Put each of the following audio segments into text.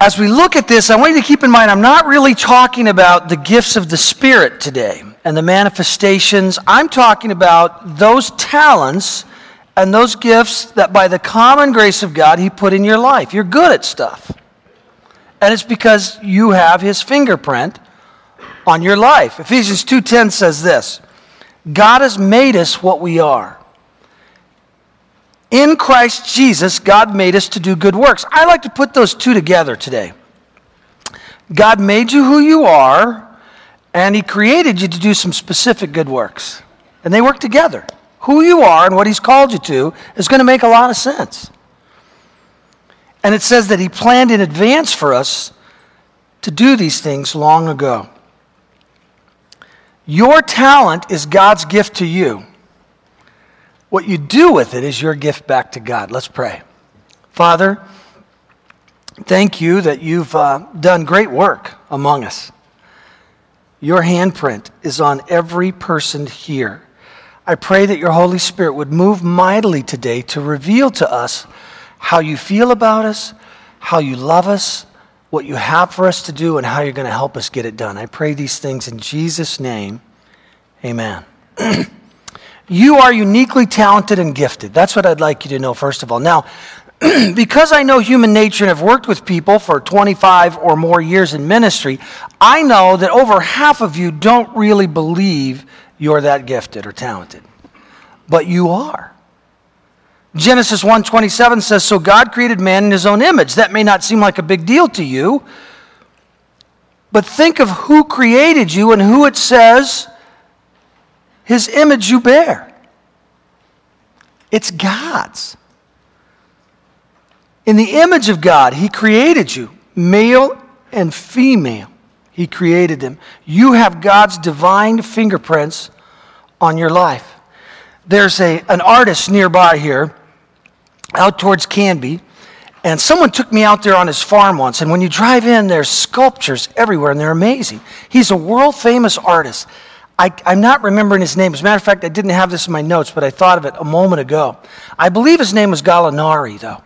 as we look at this, I want you to keep in mind I'm not really talking about the gifts of the Spirit today and the manifestations. I'm talking about those talents and those gifts that by the common grace of God He put in your life. You're good at stuff. And it's because you have His fingerprint on your life. Ephesians 2:10 says this, God has made us what we are. In Christ Jesus, God made us to do good works. I like to put those two together today. God made you who you are, and He created you to do some specific good works. And they work together. Who you are and what He's called you to is going to make a lot of sense. And it says that He planned in advance for us to do these things long ago. Your talent is God's gift to you. What you do with it is your gift back to God. Let's pray. Father, thank you that you've uh, done great work among us. Your handprint is on every person here. I pray that your Holy Spirit would move mightily today to reveal to us how you feel about us, how you love us, what you have for us to do, and how you're going to help us get it done. I pray these things in Jesus' name. Amen. you are uniquely talented and gifted. That's what I'd like you to know, first of all. Now, because I know human nature and have worked with people for 25 or more years in ministry, I know that over half of you don't really believe you're that gifted or talented. But you are. Genesis 1:27 says so God created man in his own image. That may not seem like a big deal to you, but think of who created you and who it says his image you bear. It's God's. In the image of God, He created you, male and female. He created them. You have God's divine fingerprints on your life. There's a, an artist nearby here, out towards Canby, and someone took me out there on his farm once. And when you drive in, there's sculptures everywhere, and they're amazing. He's a world famous artist. I, am not remembering his name. As a matter of fact, I didn't have this in my notes, but I thought of it a moment ago. I believe his name was Gallinari, though.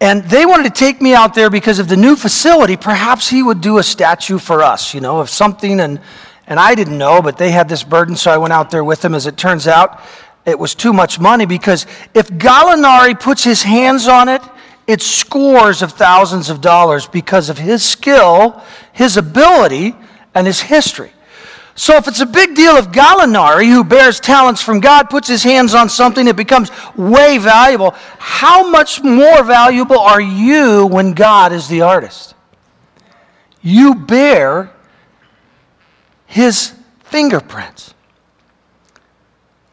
And they wanted to take me out there because of the new facility. Perhaps he would do a statue for us, you know, of something. And, and I didn't know, but they had this burden, so I went out there with them. As it turns out, it was too much money because if Gallinari puts his hands on it, it's scores of thousands of dollars because of his skill, his ability, and his history. So if it's a big deal if Gallinari, who bears talents from God, puts his hands on something, it becomes way valuable. How much more valuable are you when God is the artist? You bear his fingerprints.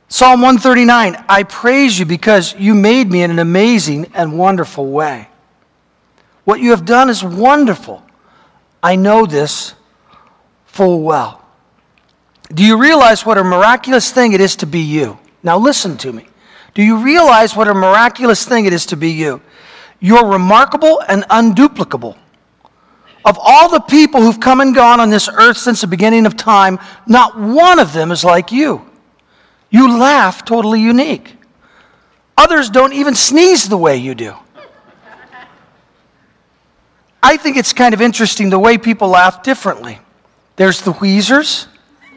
Psalm 139 I praise you because you made me in an amazing and wonderful way. What you have done is wonderful. I know this full well. Do you realize what a miraculous thing it is to be you? Now, listen to me. Do you realize what a miraculous thing it is to be you? You're remarkable and unduplicable. Of all the people who've come and gone on this earth since the beginning of time, not one of them is like you. You laugh totally unique. Others don't even sneeze the way you do. I think it's kind of interesting the way people laugh differently. There's the wheezers,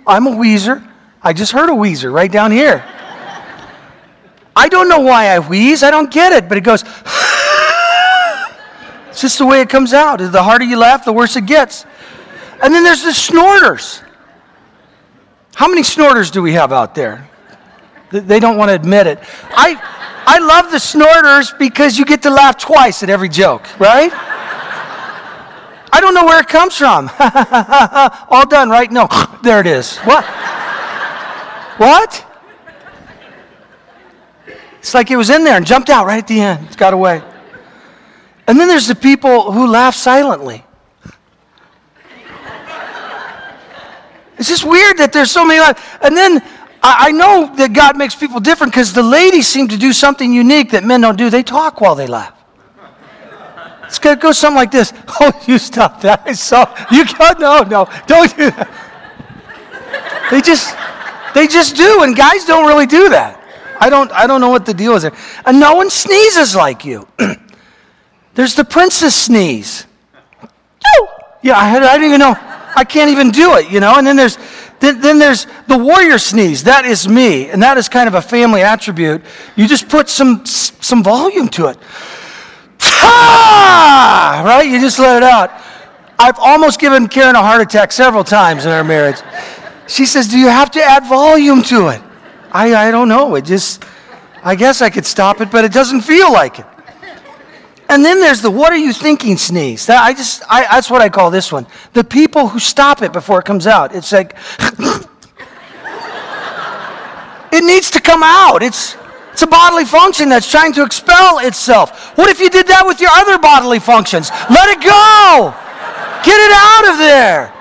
I'm a wheezer. I just heard a wheezer right down here. I don't know why I wheeze. I don't get it, but it goes. it's just the way it comes out. The harder you laugh, the worse it gets. And then there's the snorters. How many snorters do we have out there? They don't want to admit it. I, I love the snorters because you get to laugh twice at every joke, right? I don't know where it comes from. All done, right? No, there it is. What? what? It's like it was in there and jumped out right at the end. It's got away. And then there's the people who laugh silently. It's just weird that there's so many. And then I know that God makes people different because the ladies seem to do something unique that men don't do. They talk while they laugh. It's going to go something like this. Oh, you stop that. I saw. You go, no, no, don't do that. They just, they just do, and guys don't really do that. I don't, I don't know what the deal is there. And no one sneezes like you. There's the princess sneeze. Yeah, I, had, I didn't even know. I can't even do it, you know? And then there's, then, then there's the warrior sneeze. That is me. And that is kind of a family attribute. You just put some, some volume to it. Ta! Right? You just let it out. I've almost given Karen a heart attack several times in our marriage. She says, Do you have to add volume to it? I, I don't know. It just, I guess I could stop it, but it doesn't feel like it. And then there's the what are you thinking sneeze. That, I just, I, that's what I call this one. The people who stop it before it comes out. It's like, it needs to come out. It's, it's a bodily function that's trying to expel itself. What if you did that with your other bodily functions? Let it go. Get it out of there.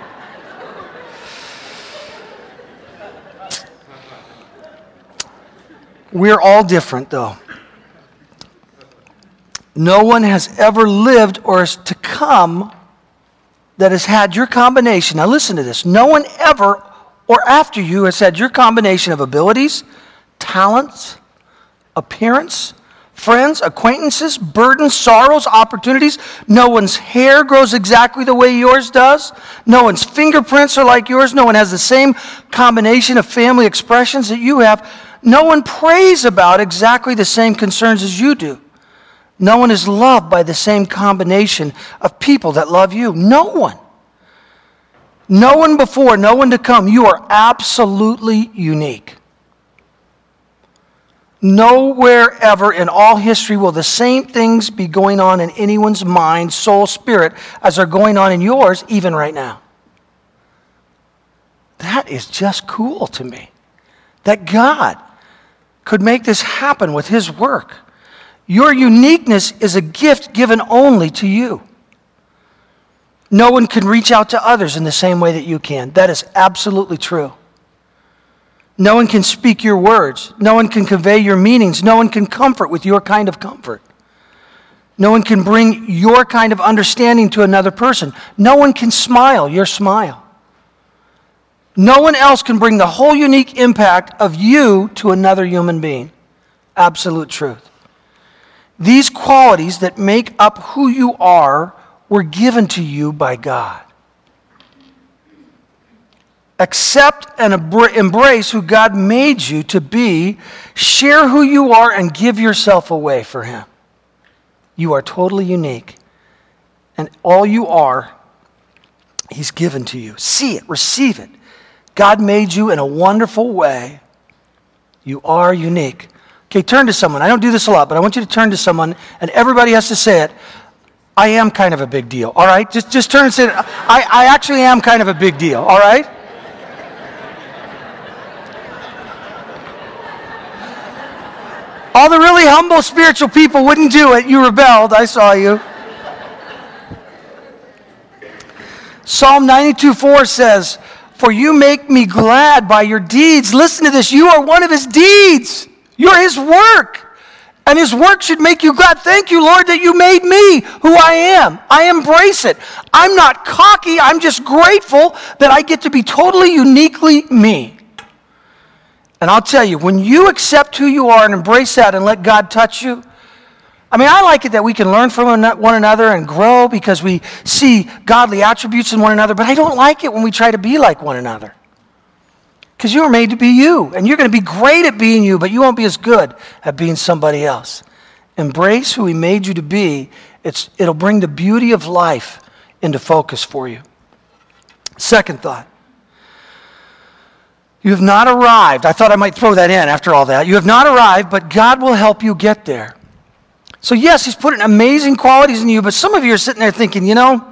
We're all different, though. No one has ever lived or is to come that has had your combination. Now, listen to this. No one ever or after you has had your combination of abilities, talents, appearance, friends, acquaintances, burdens, sorrows, opportunities. No one's hair grows exactly the way yours does. No one's fingerprints are like yours. No one has the same combination of family expressions that you have. No one prays about exactly the same concerns as you do. No one is loved by the same combination of people that love you. No one. No one before, no one to come. You are absolutely unique. Nowhere ever in all history will the same things be going on in anyone's mind, soul, spirit as are going on in yours, even right now. That is just cool to me. That God could make this happen with His work. Your uniqueness is a gift given only to you. No one can reach out to others in the same way that you can. That is absolutely true. No one can speak your words. No one can convey your meanings. No one can comfort with your kind of comfort. No one can bring your kind of understanding to another person. No one can smile your smile. No one else can bring the whole unique impact of you to another human being. Absolute truth. These qualities that make up who you are were given to you by God accept and embrace who God made you to be, share who you are, and give yourself away for Him. You are totally unique. And all you are, He's given to you. See it, receive it. God made you in a wonderful way. You are unique. Okay, turn to someone. I don't do this a lot, but I want you to turn to someone, and everybody has to say it. I am kind of a big deal, all right? Just, just turn and say, I, I actually am kind of a big deal, all right? All the really humble spiritual people wouldn't do it. You rebelled. I saw you. Psalm 92 4 says, For you make me glad by your deeds. Listen to this. You are one of his deeds, you're his work. And his work should make you glad. Thank you, Lord, that you made me who I am. I embrace it. I'm not cocky. I'm just grateful that I get to be totally uniquely me. And I'll tell you, when you accept who you are and embrace that and let God touch you, I mean, I like it that we can learn from one another and grow because we see godly attributes in one another, but I don't like it when we try to be like one another. Because you were made to be you, and you're going to be great at being you, but you won't be as good at being somebody else. Embrace who He made you to be. It's, it'll bring the beauty of life into focus for you. Second thought you have not arrived. I thought I might throw that in after all that. You have not arrived, but God will help you get there. So, yes, He's put amazing qualities in you, but some of you are sitting there thinking, you know,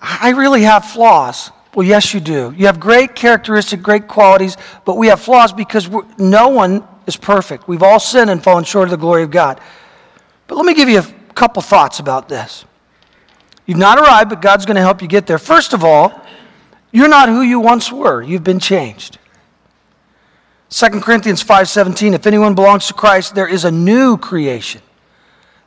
I really have flaws. Well, yes, you do. You have great characteristics, great qualities, but we have flaws because no one is perfect. We've all sinned and fallen short of the glory of God. But let me give you a couple thoughts about this. You've not arrived, but God's going to help you get there. First of all, you're not who you once were, you've been changed. 2 Corinthians 5:17 If anyone belongs to Christ there is a new creation.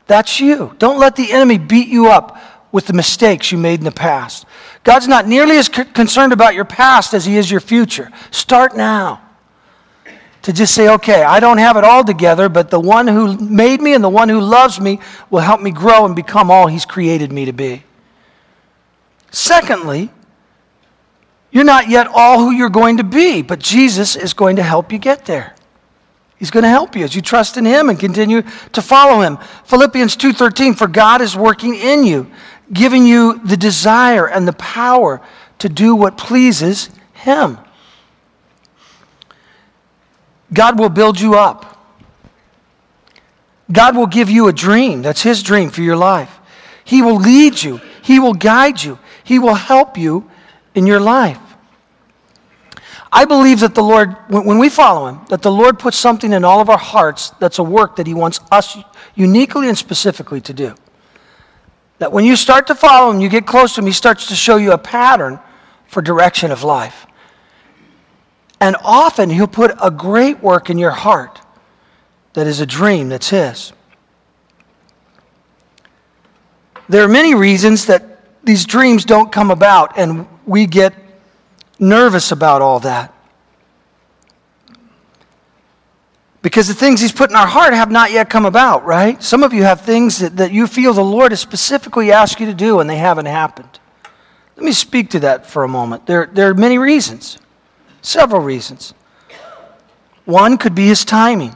That's you. Don't let the enemy beat you up with the mistakes you made in the past. God's not nearly as concerned about your past as he is your future. Start now. To just say, okay, I don't have it all together, but the one who made me and the one who loves me will help me grow and become all he's created me to be. Secondly, you're not yet all who you're going to be, but Jesus is going to help you get there. He's going to help you as you trust in him and continue to follow him. Philippians 2:13 for God is working in you, giving you the desire and the power to do what pleases him. God will build you up. God will give you a dream. That's his dream for your life. He will lead you. He will guide you. He will help you in your life. I believe that the Lord, when we follow Him, that the Lord puts something in all of our hearts that's a work that He wants us uniquely and specifically to do. That when you start to follow Him, you get close to Him, He starts to show you a pattern for direction of life. And often He'll put a great work in your heart that is a dream that's His. There are many reasons that these dreams don't come about, and we get nervous about all that. Because the things He's put in our heart have not yet come about, right? Some of you have things that, that you feel the Lord has specifically asked you to do and they haven't happened. Let me speak to that for a moment. There, there are many reasons, several reasons. One could be His timing.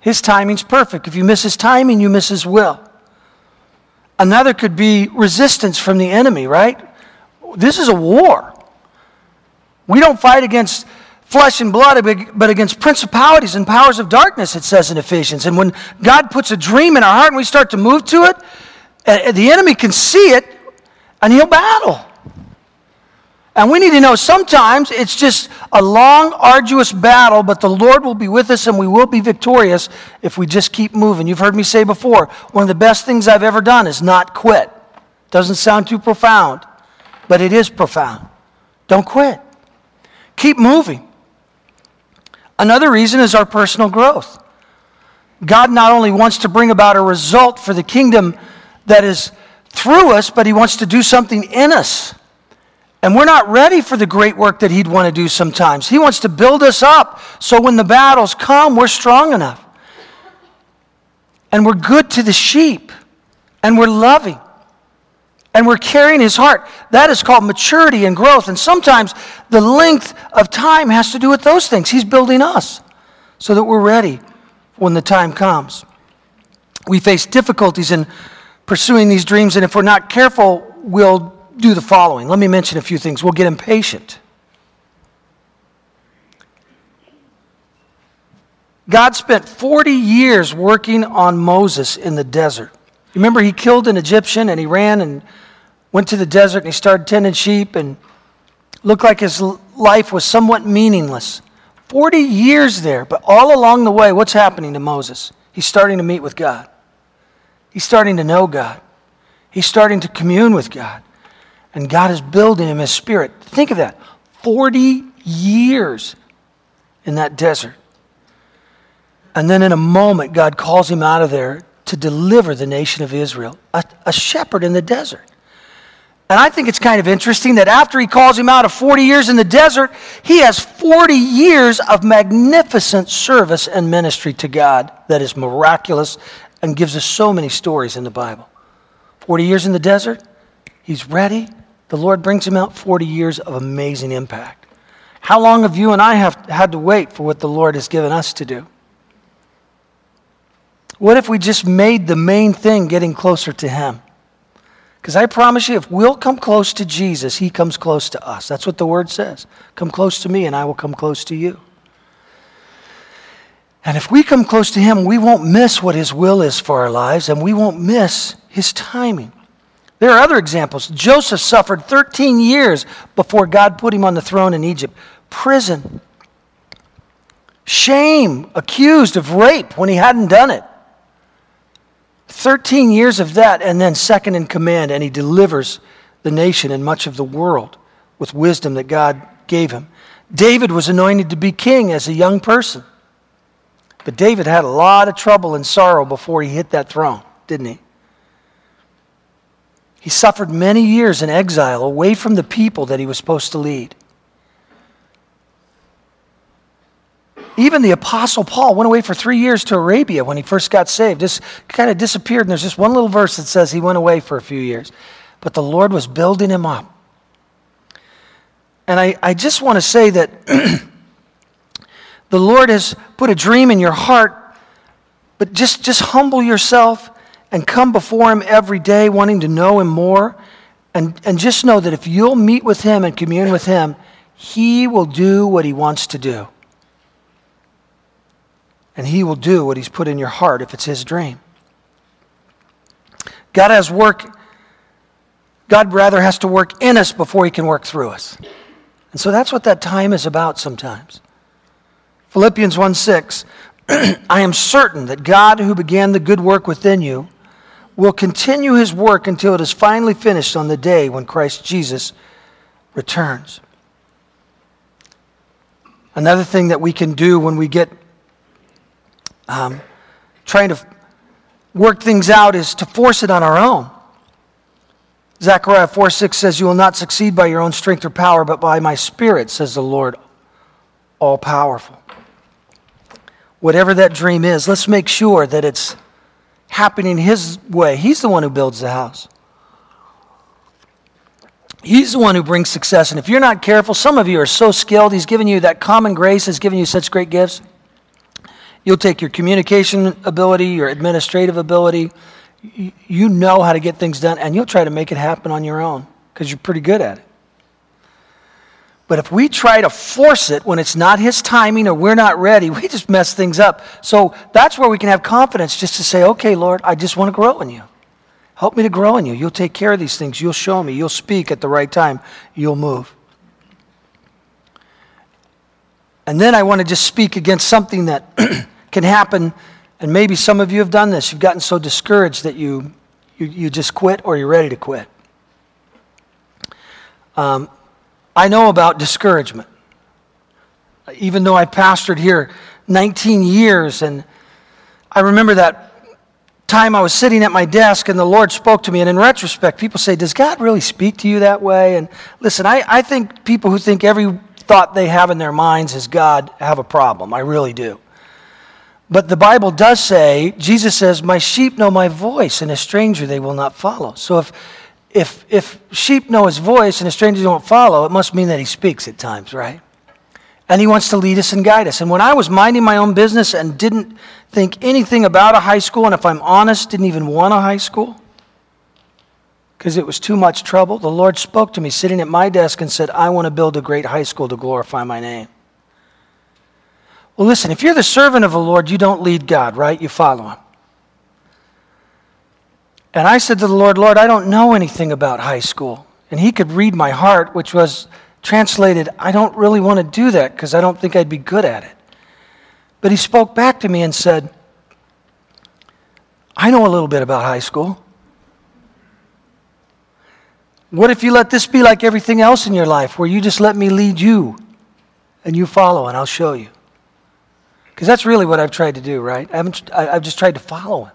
His timing's perfect. If you miss His timing, you miss His will. Another could be resistance from the enemy, right? This is a war. We don't fight against flesh and blood, but against principalities and powers of darkness, it says in Ephesians. And when God puts a dream in our heart and we start to move to it, eh, eh, the enemy can see it and he'll battle. And we need to know sometimes it's just a long, arduous battle, but the Lord will be with us and we will be victorious if we just keep moving. You've heard me say before, one of the best things I've ever done is not quit. Doesn't sound too profound, but it is profound. Don't quit. Keep moving. Another reason is our personal growth. God not only wants to bring about a result for the kingdom that is through us, but He wants to do something in us. And we're not ready for the great work that He'd want to do sometimes. He wants to build us up so when the battles come, we're strong enough. And we're good to the sheep. And we're loving and we're carrying his heart. That is called maturity and growth. And sometimes the length of time has to do with those things. He's building us so that we're ready when the time comes. We face difficulties in pursuing these dreams, and if we're not careful, we'll do the following. Let me mention a few things. We'll get impatient. God spent 40 years working on Moses in the desert. Remember, he killed an Egyptian and he ran and went to the desert and he started tending sheep and looked like his life was somewhat meaningless. 40 years there, but all along the way, what's happening to Moses? He's starting to meet with God. He's starting to know God. He's starting to commune with God. And God is building him his spirit. Think of that 40 years in that desert. And then in a moment, God calls him out of there to deliver the nation of Israel, a, a shepherd in the desert. And I think it's kind of interesting that after he calls him out of 40 years in the desert, he has 40 years of magnificent service and ministry to God that is miraculous and gives us so many stories in the Bible. 40 years in the desert, he's ready. The Lord brings him out 40 years of amazing impact. How long have you and I have had to wait for what the Lord has given us to do? What if we just made the main thing getting closer to him? Because I promise you, if we'll come close to Jesus, he comes close to us. That's what the word says. Come close to me, and I will come close to you. And if we come close to him, we won't miss what his will is for our lives, and we won't miss his timing. There are other examples. Joseph suffered 13 years before God put him on the throne in Egypt. Prison. Shame, accused of rape when he hadn't done it. 13 years of that, and then second in command, and he delivers the nation and much of the world with wisdom that God gave him. David was anointed to be king as a young person. But David had a lot of trouble and sorrow before he hit that throne, didn't he? He suffered many years in exile away from the people that he was supposed to lead. Even the Apostle Paul went away for three years to Arabia when he first got saved. Just kind of disappeared, and there's just one little verse that says he went away for a few years. but the Lord was building him up. And I, I just want to say that the Lord has put a dream in your heart, but just, just humble yourself and come before Him every day wanting to know Him more. And, and just know that if you'll meet with Him and commune with Him, He will do what He wants to do. And He will do what He's put in your heart if it's His dream. God has work, God rather has to work in us before He can work through us. And so that's what that time is about sometimes. Philippians 1 6, I am certain that God who began the good work within you will continue his work until it is finally finished on the day when Christ Jesus returns. Another thing that we can do when we get um, trying to work things out is to force it on our own. Zechariah 4 6 says, You will not succeed by your own strength or power, but by my spirit, says the Lord, all powerful. Whatever that dream is, let's make sure that it's happening His way. He's the one who builds the house. He's the one who brings success. And if you're not careful, some of you are so skilled, He's given you that common grace, has given you such great gifts. You'll take your communication ability, your administrative ability, you know how to get things done, and you'll try to make it happen on your own because you're pretty good at it. But if we try to force it when it's not his timing or we're not ready, we just mess things up. So that's where we can have confidence just to say, okay, Lord, I just want to grow in you. Help me to grow in you. You'll take care of these things. You'll show me. You'll speak at the right time. You'll move. And then I want to just speak against something that can happen. And maybe some of you have done this. You've gotten so discouraged that you, you, you just quit or you're ready to quit. Um, I know about discouragement. Even though I pastored here 19 years, and I remember that time I was sitting at my desk and the Lord spoke to me. And in retrospect, people say, Does God really speak to you that way? And listen, I, I think people who think every thought they have in their minds is God have a problem. I really do. But the Bible does say, Jesus says, My sheep know my voice, and a stranger they will not follow. So if if, if sheep know his voice and a stranger don't follow, it must mean that he speaks at times, right? And he wants to lead us and guide us. And when I was minding my own business and didn't think anything about a high school, and if I'm honest, didn't even want a high school because it was too much trouble, the Lord spoke to me sitting at my desk and said, I want to build a great high school to glorify my name. Well, listen, if you're the servant of the Lord, you don't lead God, right? You follow him. And I said to the Lord, Lord, I don't know anything about high school. And he could read my heart, which was translated, I don't really want to do that because I don't think I'd be good at it. But he spoke back to me and said, I know a little bit about high school. What if you let this be like everything else in your life, where you just let me lead you and you follow and I'll show you? Because that's really what I've tried to do, right? I haven't, I, have just tried to follow him.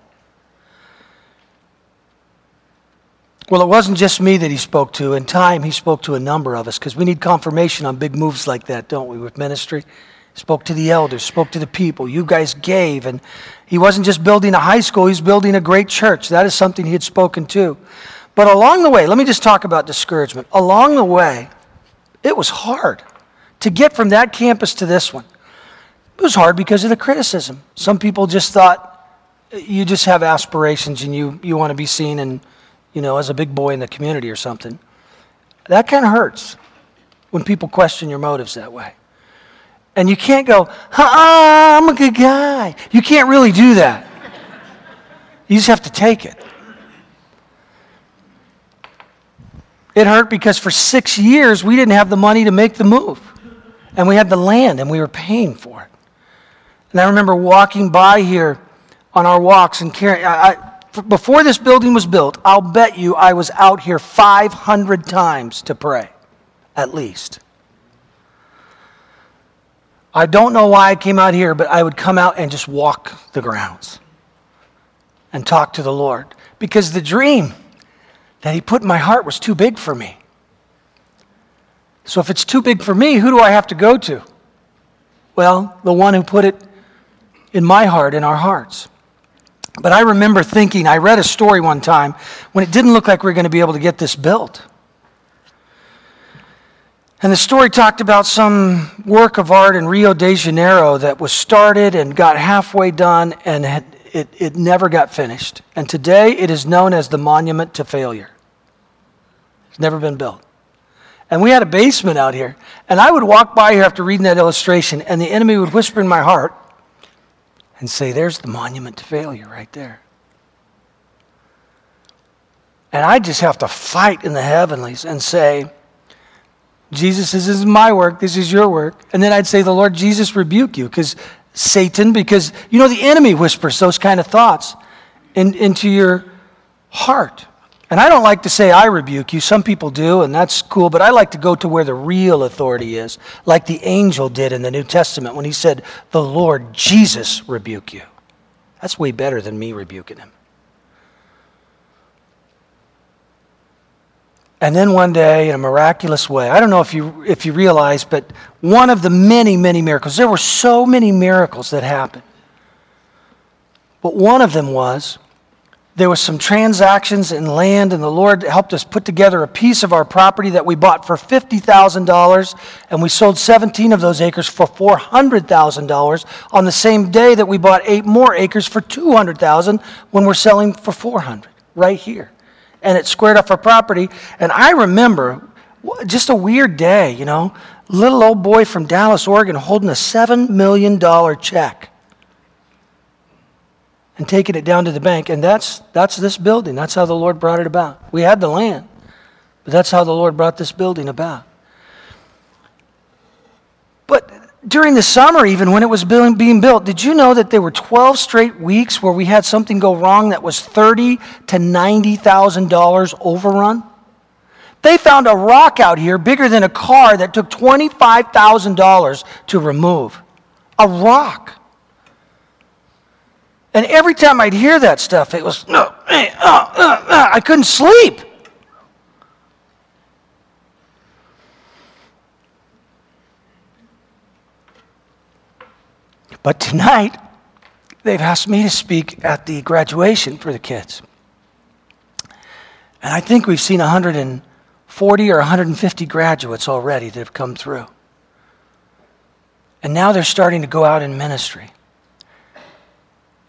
Well, it wasn't just me that he spoke to. In time, he spoke to a number of us because we need confirmation on big moves like that, don't we, with ministry? Spoke to the elders, spoke to the people. You guys gave. And he wasn't just building a high school, he's building a great church. That is something he had spoken to. But along the way, let me just talk about discouragement. Along the way, it was hard to get from that campus to this one. It was hard because of the criticism. Some people just thought you just have aspirations and you, you want to be seen and you know, as a big boy in the community or something. That kind of hurts when people question your motives that way. And you can't go, I'm a good guy. You can't really do that. You just have to take it. It hurt because for six years we didn't have the money to make the move. And we had the land and we were paying for it. And I remember walking by here on our walks and carrying, I, before this building was built, I'll bet you I was out here 500 times to pray, at least. I don't know why I came out here, but I would come out and just walk the grounds and talk to the Lord because the dream that He put in my heart was too big for me. So if it's too big for me, who do I have to go to? Well, the one who put it in my heart, in our hearts. But I remember thinking, I read a story one time when it didn't look like we were going to be able to get this built. And the story talked about some work of art in Rio de Janeiro that was started and got halfway done and had, it, it never got finished. And today it is known as the Monument to Failure. It's never been built. And we had a basement out here. And I would walk by here after reading that illustration, and the enemy would whisper in my heart and say, There's the monument to failure right there. And I just have to fight in the heavenlies and say, Jesus, this is my work, this is your work. And then I'd say, The Lord Jesus rebuke you, because Satan, because you know the enemy whispers those kind of thoughts in, into your heart. And I don't like to say I rebuke you. Some people do, and that's cool, but I like to go to where the real authority is, like the angel did in the New Testament when he said, The Lord Jesus rebuke you. That's way better than me rebuking him. And then one day, in a miraculous way, I don't know if you, if you realize, but one of the many, many miracles, there were so many miracles that happened. But one of them was there was some transactions in land and the lord helped us put together a piece of our property that we bought for $50000 and we sold 17 of those acres for $400000 on the same day that we bought eight more acres for 200000 when we're selling for 400 right here. And it squared off our property. And i remember just a weird day you know? Little old boy from dallas oregon holding a $7 million check and taking it down to the bank. And that's, that's this building. That's how the Lord brought it about. We had the land, but that's how the Lord brought this building about. But during the summer, even when it was being built, did you know that there were 12 straight weeks where we had something go wrong that was thirty to $90,000 overrun? They found a rock out here bigger than a car that took $25,000 to remove. A rock. And every time I'd hear that stuff, it was, no, uh, uh, uh, I couldn't sleep. But tonight, they've asked me to speak at the graduation for the kids. And I think we've seen 140 or 150 graduates already that have come through. And now they're starting to go out in ministry.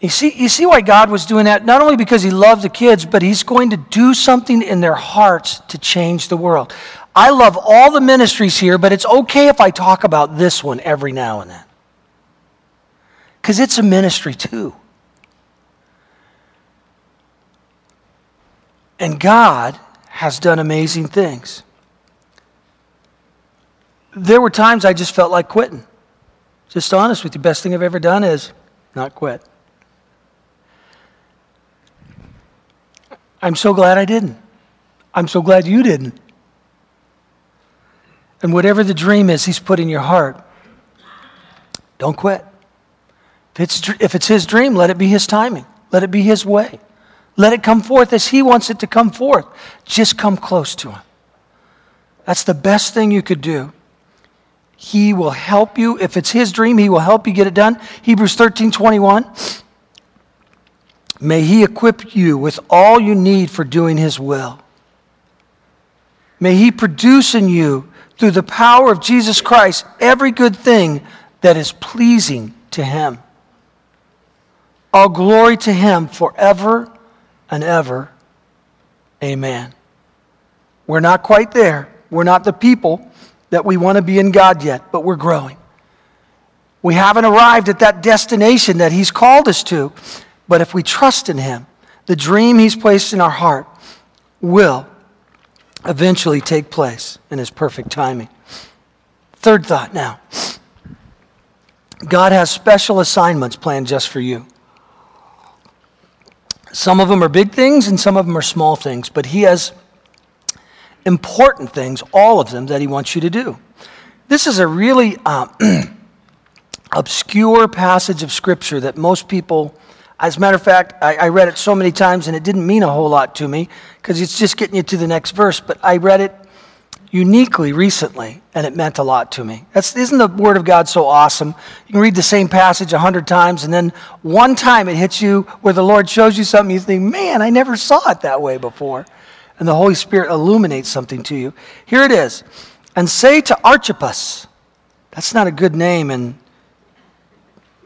You see, you see why God was doing that? Not only because He loved the kids, but He's going to do something in their hearts to change the world. I love all the ministries here, but it's okay if I talk about this one every now and then. Because it's a ministry too. And God has done amazing things. There were times I just felt like quitting. Just honest with you, best thing I've ever done is not quit. I'm so glad I didn't. I'm so glad you didn't. And whatever the dream is He's put in your heart, don't quit. If it's, if it's His dream, let it be His timing, let it be His way. Let it come forth as He wants it to come forth. Just come close to Him. That's the best thing you could do. He will help you. If it's His dream, He will help you get it done. Hebrews 13 21. May He equip you with all you need for doing His will. May He produce in you, through the power of Jesus Christ, every good thing that is pleasing to Him. All glory to Him forever and ever. Amen. We're not quite there. We're not the people that we want to be in God yet, but we're growing. We haven't arrived at that destination that He's called us to. But if we trust in Him, the dream He's placed in our heart will eventually take place in His perfect timing. Third thought now God has special assignments planned just for you. Some of them are big things and some of them are small things, but He has important things, all of them, that He wants you to do. This is a really uh, obscure passage of Scripture that most people as a matter of fact, I, I, read it so many times and it didn't mean a whole lot to me because it's just getting you to the next verse. But I read it uniquely recently, and it meant a lot to me. That's, isn't the Word of God so awesome? You can read the same passage a hundred times, and then one time it hits you where the Lord shows you something, you think, man, I never saw it that way before. And the Holy Spirit illuminates something to you. Here it is. And say to Archippus, that's not a good name in,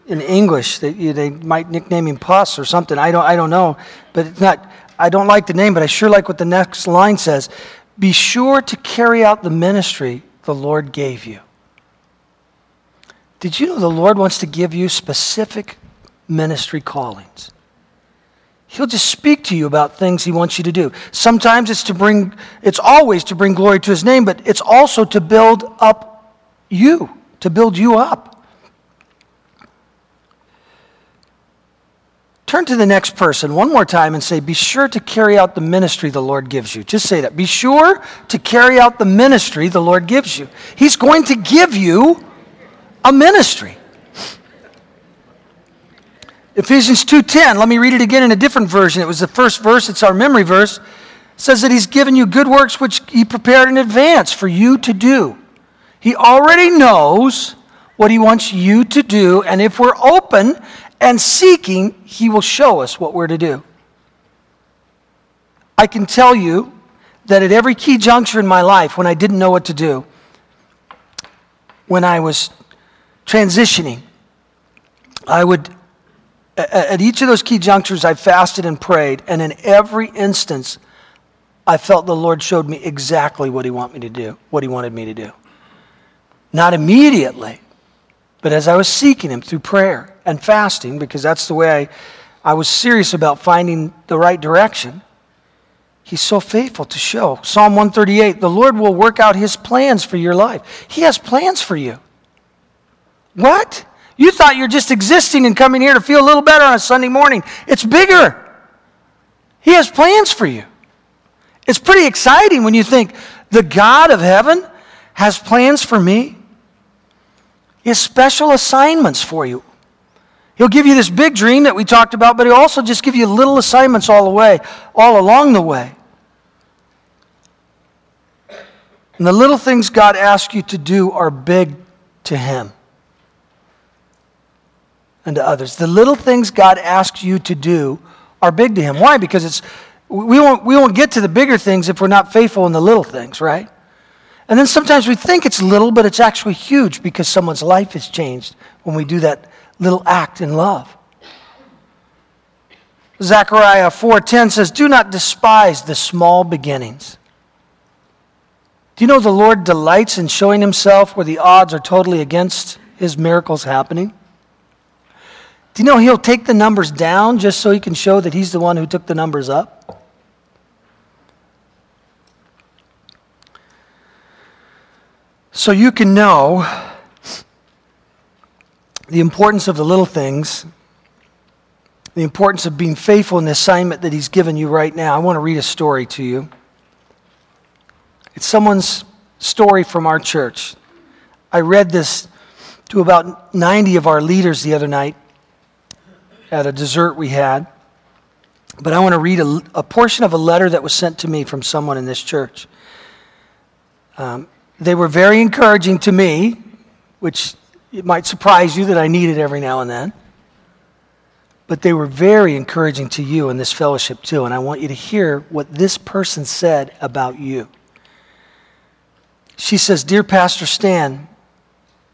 in English. They, they might nickname him Puss or something. I don't, I don't know. But it's not, I don't like the name, but I sure like what the next line says. Be sure to carry out the ministry the Lord gave you. Did you know the Lord wants to give you specific ministry callings? He'll just speak to you about things he wants you to do. Sometimes it's to bring, it's always to bring glory to his name, but it's also to build up you, to build you up. Turn to the next person one more time and say, Be sure to carry out the ministry the Lord gives you. Just say that. Be sure to carry out the ministry the Lord gives you. He's going to give you a ministry. Ephesians 2:10, let me read it again in a different version. It was the first verse, it's our memory verse. It says that he's given you good works which he prepared in advance for you to do. He already knows what he wants you to do, and if we're open and seeking, He will show us what we're to do. I can tell you that at every key juncture in my life, when I didn't know what to do, when I was transitioning, I would, at each of those key junctures, I fasted and prayed, and in every instance, I felt the Lord showed me exactly what He wanted me to do, what He wanted me to do. Not immediately, but as I was seeking Him through prayer and fasting, because that's the way I, I was serious about finding the right direction, He's so faithful to show. Psalm 138 The Lord will work out His plans for your life. He has plans for you. What? You thought you're just existing and coming here to feel a little better on a Sunday morning. It's bigger. He has plans for you. It's pretty exciting when you think the God of heaven has plans for me. He has special assignments for you. He'll give you this big dream that we talked about, but he'll also just give you little assignments all the way, all along the way. And the little things God asks you to do are big to him and to others. The little things God asks you to do are big to him. Why? Because it's we won't, we won't get to the bigger things if we're not faithful in the little things, right? And then sometimes we think it's little, but it's actually huge because someone's life has changed when we do that little act in love. Zechariah 4:10 says, "Do not despise the small beginnings." Do you know the Lord delights in showing himself where the odds are totally against his miracles happening? Do you know he'll take the numbers down just so he can show that he's the one who took the numbers up? So you can know the importance of the little things, the importance of being faithful in the assignment that He's given you right now. I want to read a story to you. It's someone's story from our church. I read this to about 90 of our leaders the other night at a dessert we had. But I want to read a, a portion of a letter that was sent to me from someone in this church. Um, they were very encouraging to me, which it might surprise you that I need it every now and then. But they were very encouraging to you in this fellowship, too. And I want you to hear what this person said about you. She says, Dear Pastor Stan,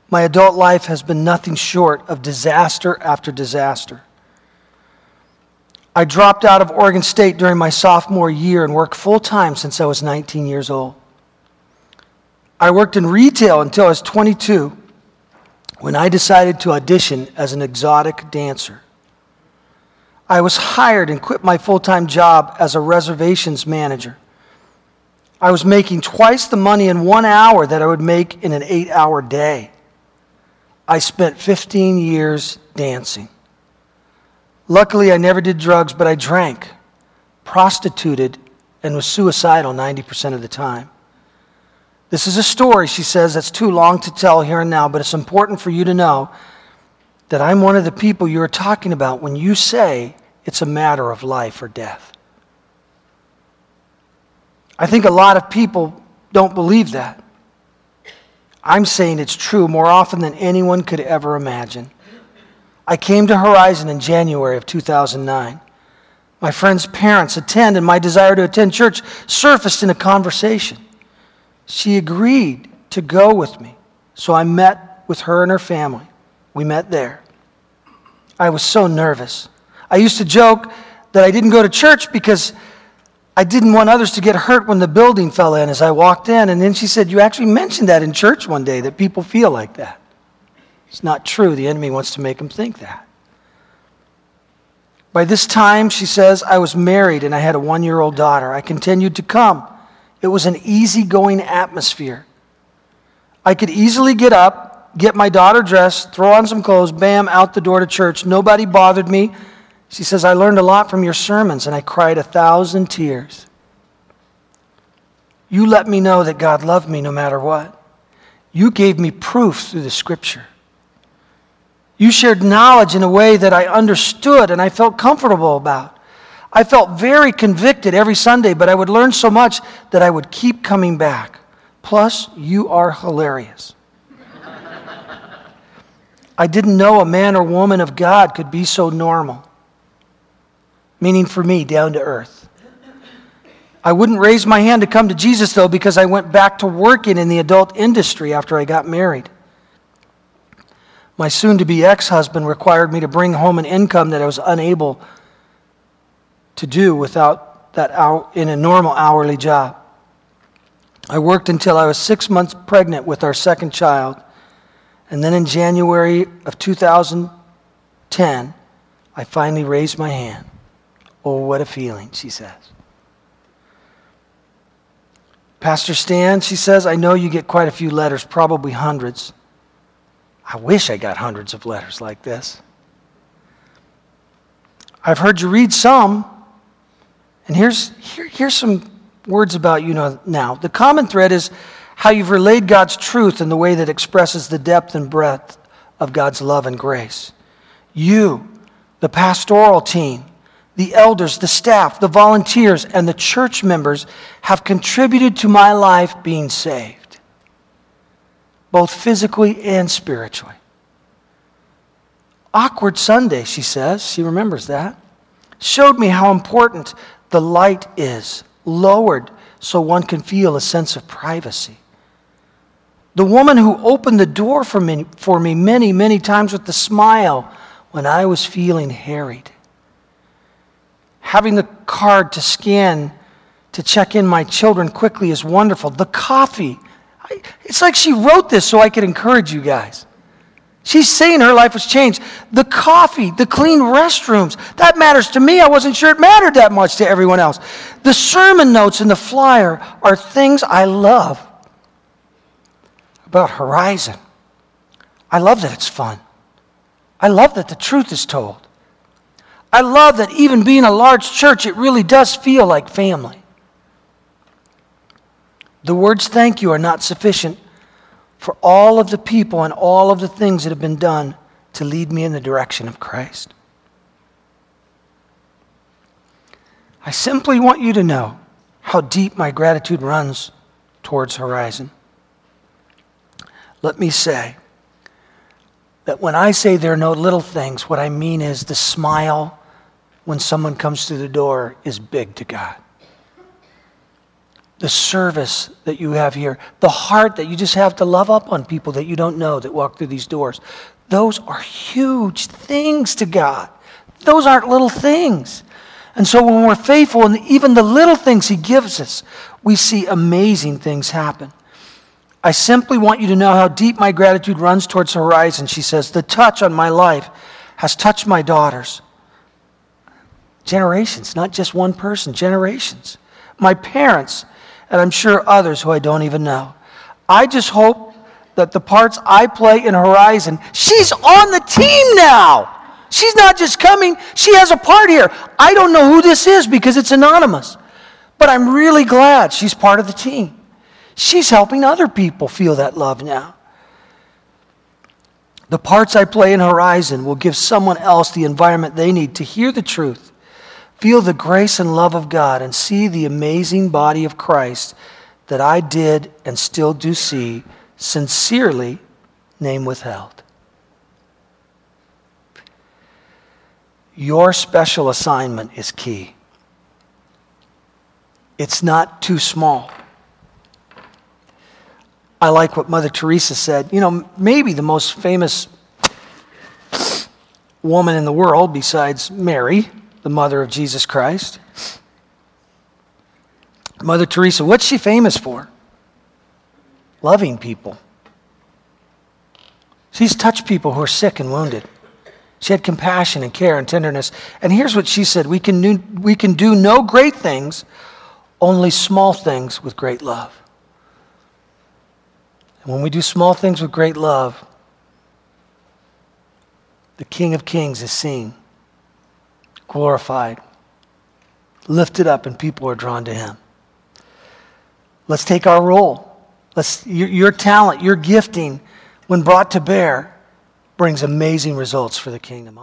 my adult life has been nothing short of disaster after disaster. I dropped out of Oregon State during my sophomore year and worked full time since I was 19 years old. I worked in retail until I was 22 when I decided to audition as an exotic dancer. I was hired and quit my full time job as a reservations manager. I was making twice the money in one hour that I would make in an eight hour day. I spent 15 years dancing. Luckily, I never did drugs, but I drank, prostituted, and was suicidal 90% of the time. This is a story, she says, that's too long to tell here and now, but it's important for you to know that I'm one of the people you are talking about when you say it's a matter of life or death. I think a lot of people don't believe that. I'm saying it's true more often than anyone could ever imagine. I came to Horizon in January of 2009. My friend's parents attend, and my desire to attend church surfaced in a conversation. She agreed to go with me, so I met with her and her family. We met there. I was so nervous. I used to joke that I didn't go to church because I didn't want others to get hurt when the building fell in as I walked in. And then she said, You actually mentioned that in church one day, that people feel like that. It's not true. The enemy wants to make them think that. By this time, she says, I was married and I had a one year old daughter. I continued to come. It was an easygoing atmosphere. I could easily get up, get my daughter dressed, throw on some clothes, bam, out the door to church. Nobody bothered me. She says, I learned a lot from your sermons and I cried a thousand tears. You let me know that God loved me no matter what. You gave me proof through the scripture. You shared knowledge in a way that I understood and I felt comfortable about. I felt very convicted every Sunday, but I would learn so much that I would keep coming back. Plus, you are hilarious. I didn't know a man or woman of God could be so normal, meaning for me, down to earth. I wouldn't raise my hand to come to Jesus, though, because I went back to working in the adult industry after I got married. My soon to be ex husband required me to bring home an income that I was unable to do without that hour, in a normal hourly job. I worked until I was six months pregnant with our second child. And then in January of 2010, I finally raised my hand. Oh, what a feeling, she says. Pastor Stan, she says, I know you get quite a few letters, probably hundreds. I wish I got hundreds of letters like this. I've heard you read some, and here's, here, here's some words about you know, now. The common thread is how you've relayed God's truth in the way that expresses the depth and breadth of God's love and grace. You, the pastoral team, the elders, the staff, the volunteers, and the church members have contributed to my life being saved, both physically and spiritually. Awkward Sunday, she says, she remembers that, showed me how important the light is lowered so one can feel a sense of privacy. The woman who opened the door for me, for me many, many times with a smile when I was feeling harried. Having the card to scan to check in my children quickly is wonderful. The coffee, I, it's like she wrote this so I could encourage you guys. She's saying her life was changed. The coffee, the clean restrooms, that matters to me. I wasn't sure it mattered that much to everyone else. The sermon notes and the flyer are things I love about Horizon. I love that it's fun. I love that the truth is told. I love that even being a large church, it really does feel like family. The words thank you are not sufficient for all of the people and all of the things that have been done to lead me in the direction of Christ. I simply want you to know how deep my gratitude runs towards Horizon. Let me say that when I say there are no little things, what I mean is the smile when someone comes through the door is big to God the service that you have here, the heart that you just have to love up on people that you don't know that walk through these doors. Those are huge things to God. Those aren't little things. And so when we're faithful in even the little things He gives us, we see amazing things happen. I simply want you to know how deep my gratitude runs towards the Horizon. She says, The touch on my life has touched my daughters. Generations, not just one person, generations. My parents and I'm sure others who I don't even know. I just hope that the parts I play in Horizon, she's on the team now. She's not just coming, she has a part here. I don't know who this is because it's anonymous, but I'm really glad she's part of the team. She's helping other people feel that love now. The parts I play in Horizon will give someone else the environment they need to hear the truth feel the grace and love of God, and see the amazing body of Christ that I did and still do see, sincerely, name withheld. Your special assignment is key. It's not too small. I like what Mother Teresa said. You know, maybe the most famous woman in the world besides Mary, the mother of Jesus Christ. Mother Teresa, what's she famous for? Loving people. She's touched people who are sick and wounded. She had compassion and care and tenderness. And here's what she said we can, do, we can do no great things, only small things with great love. And when we do small things with great love, the King of Kings is seen, glorified, lifted up, and people are drawn to him. Let's take our role. Let's, your, your talent, your gifting, when brought to bear, brings amazing results for the kingdom.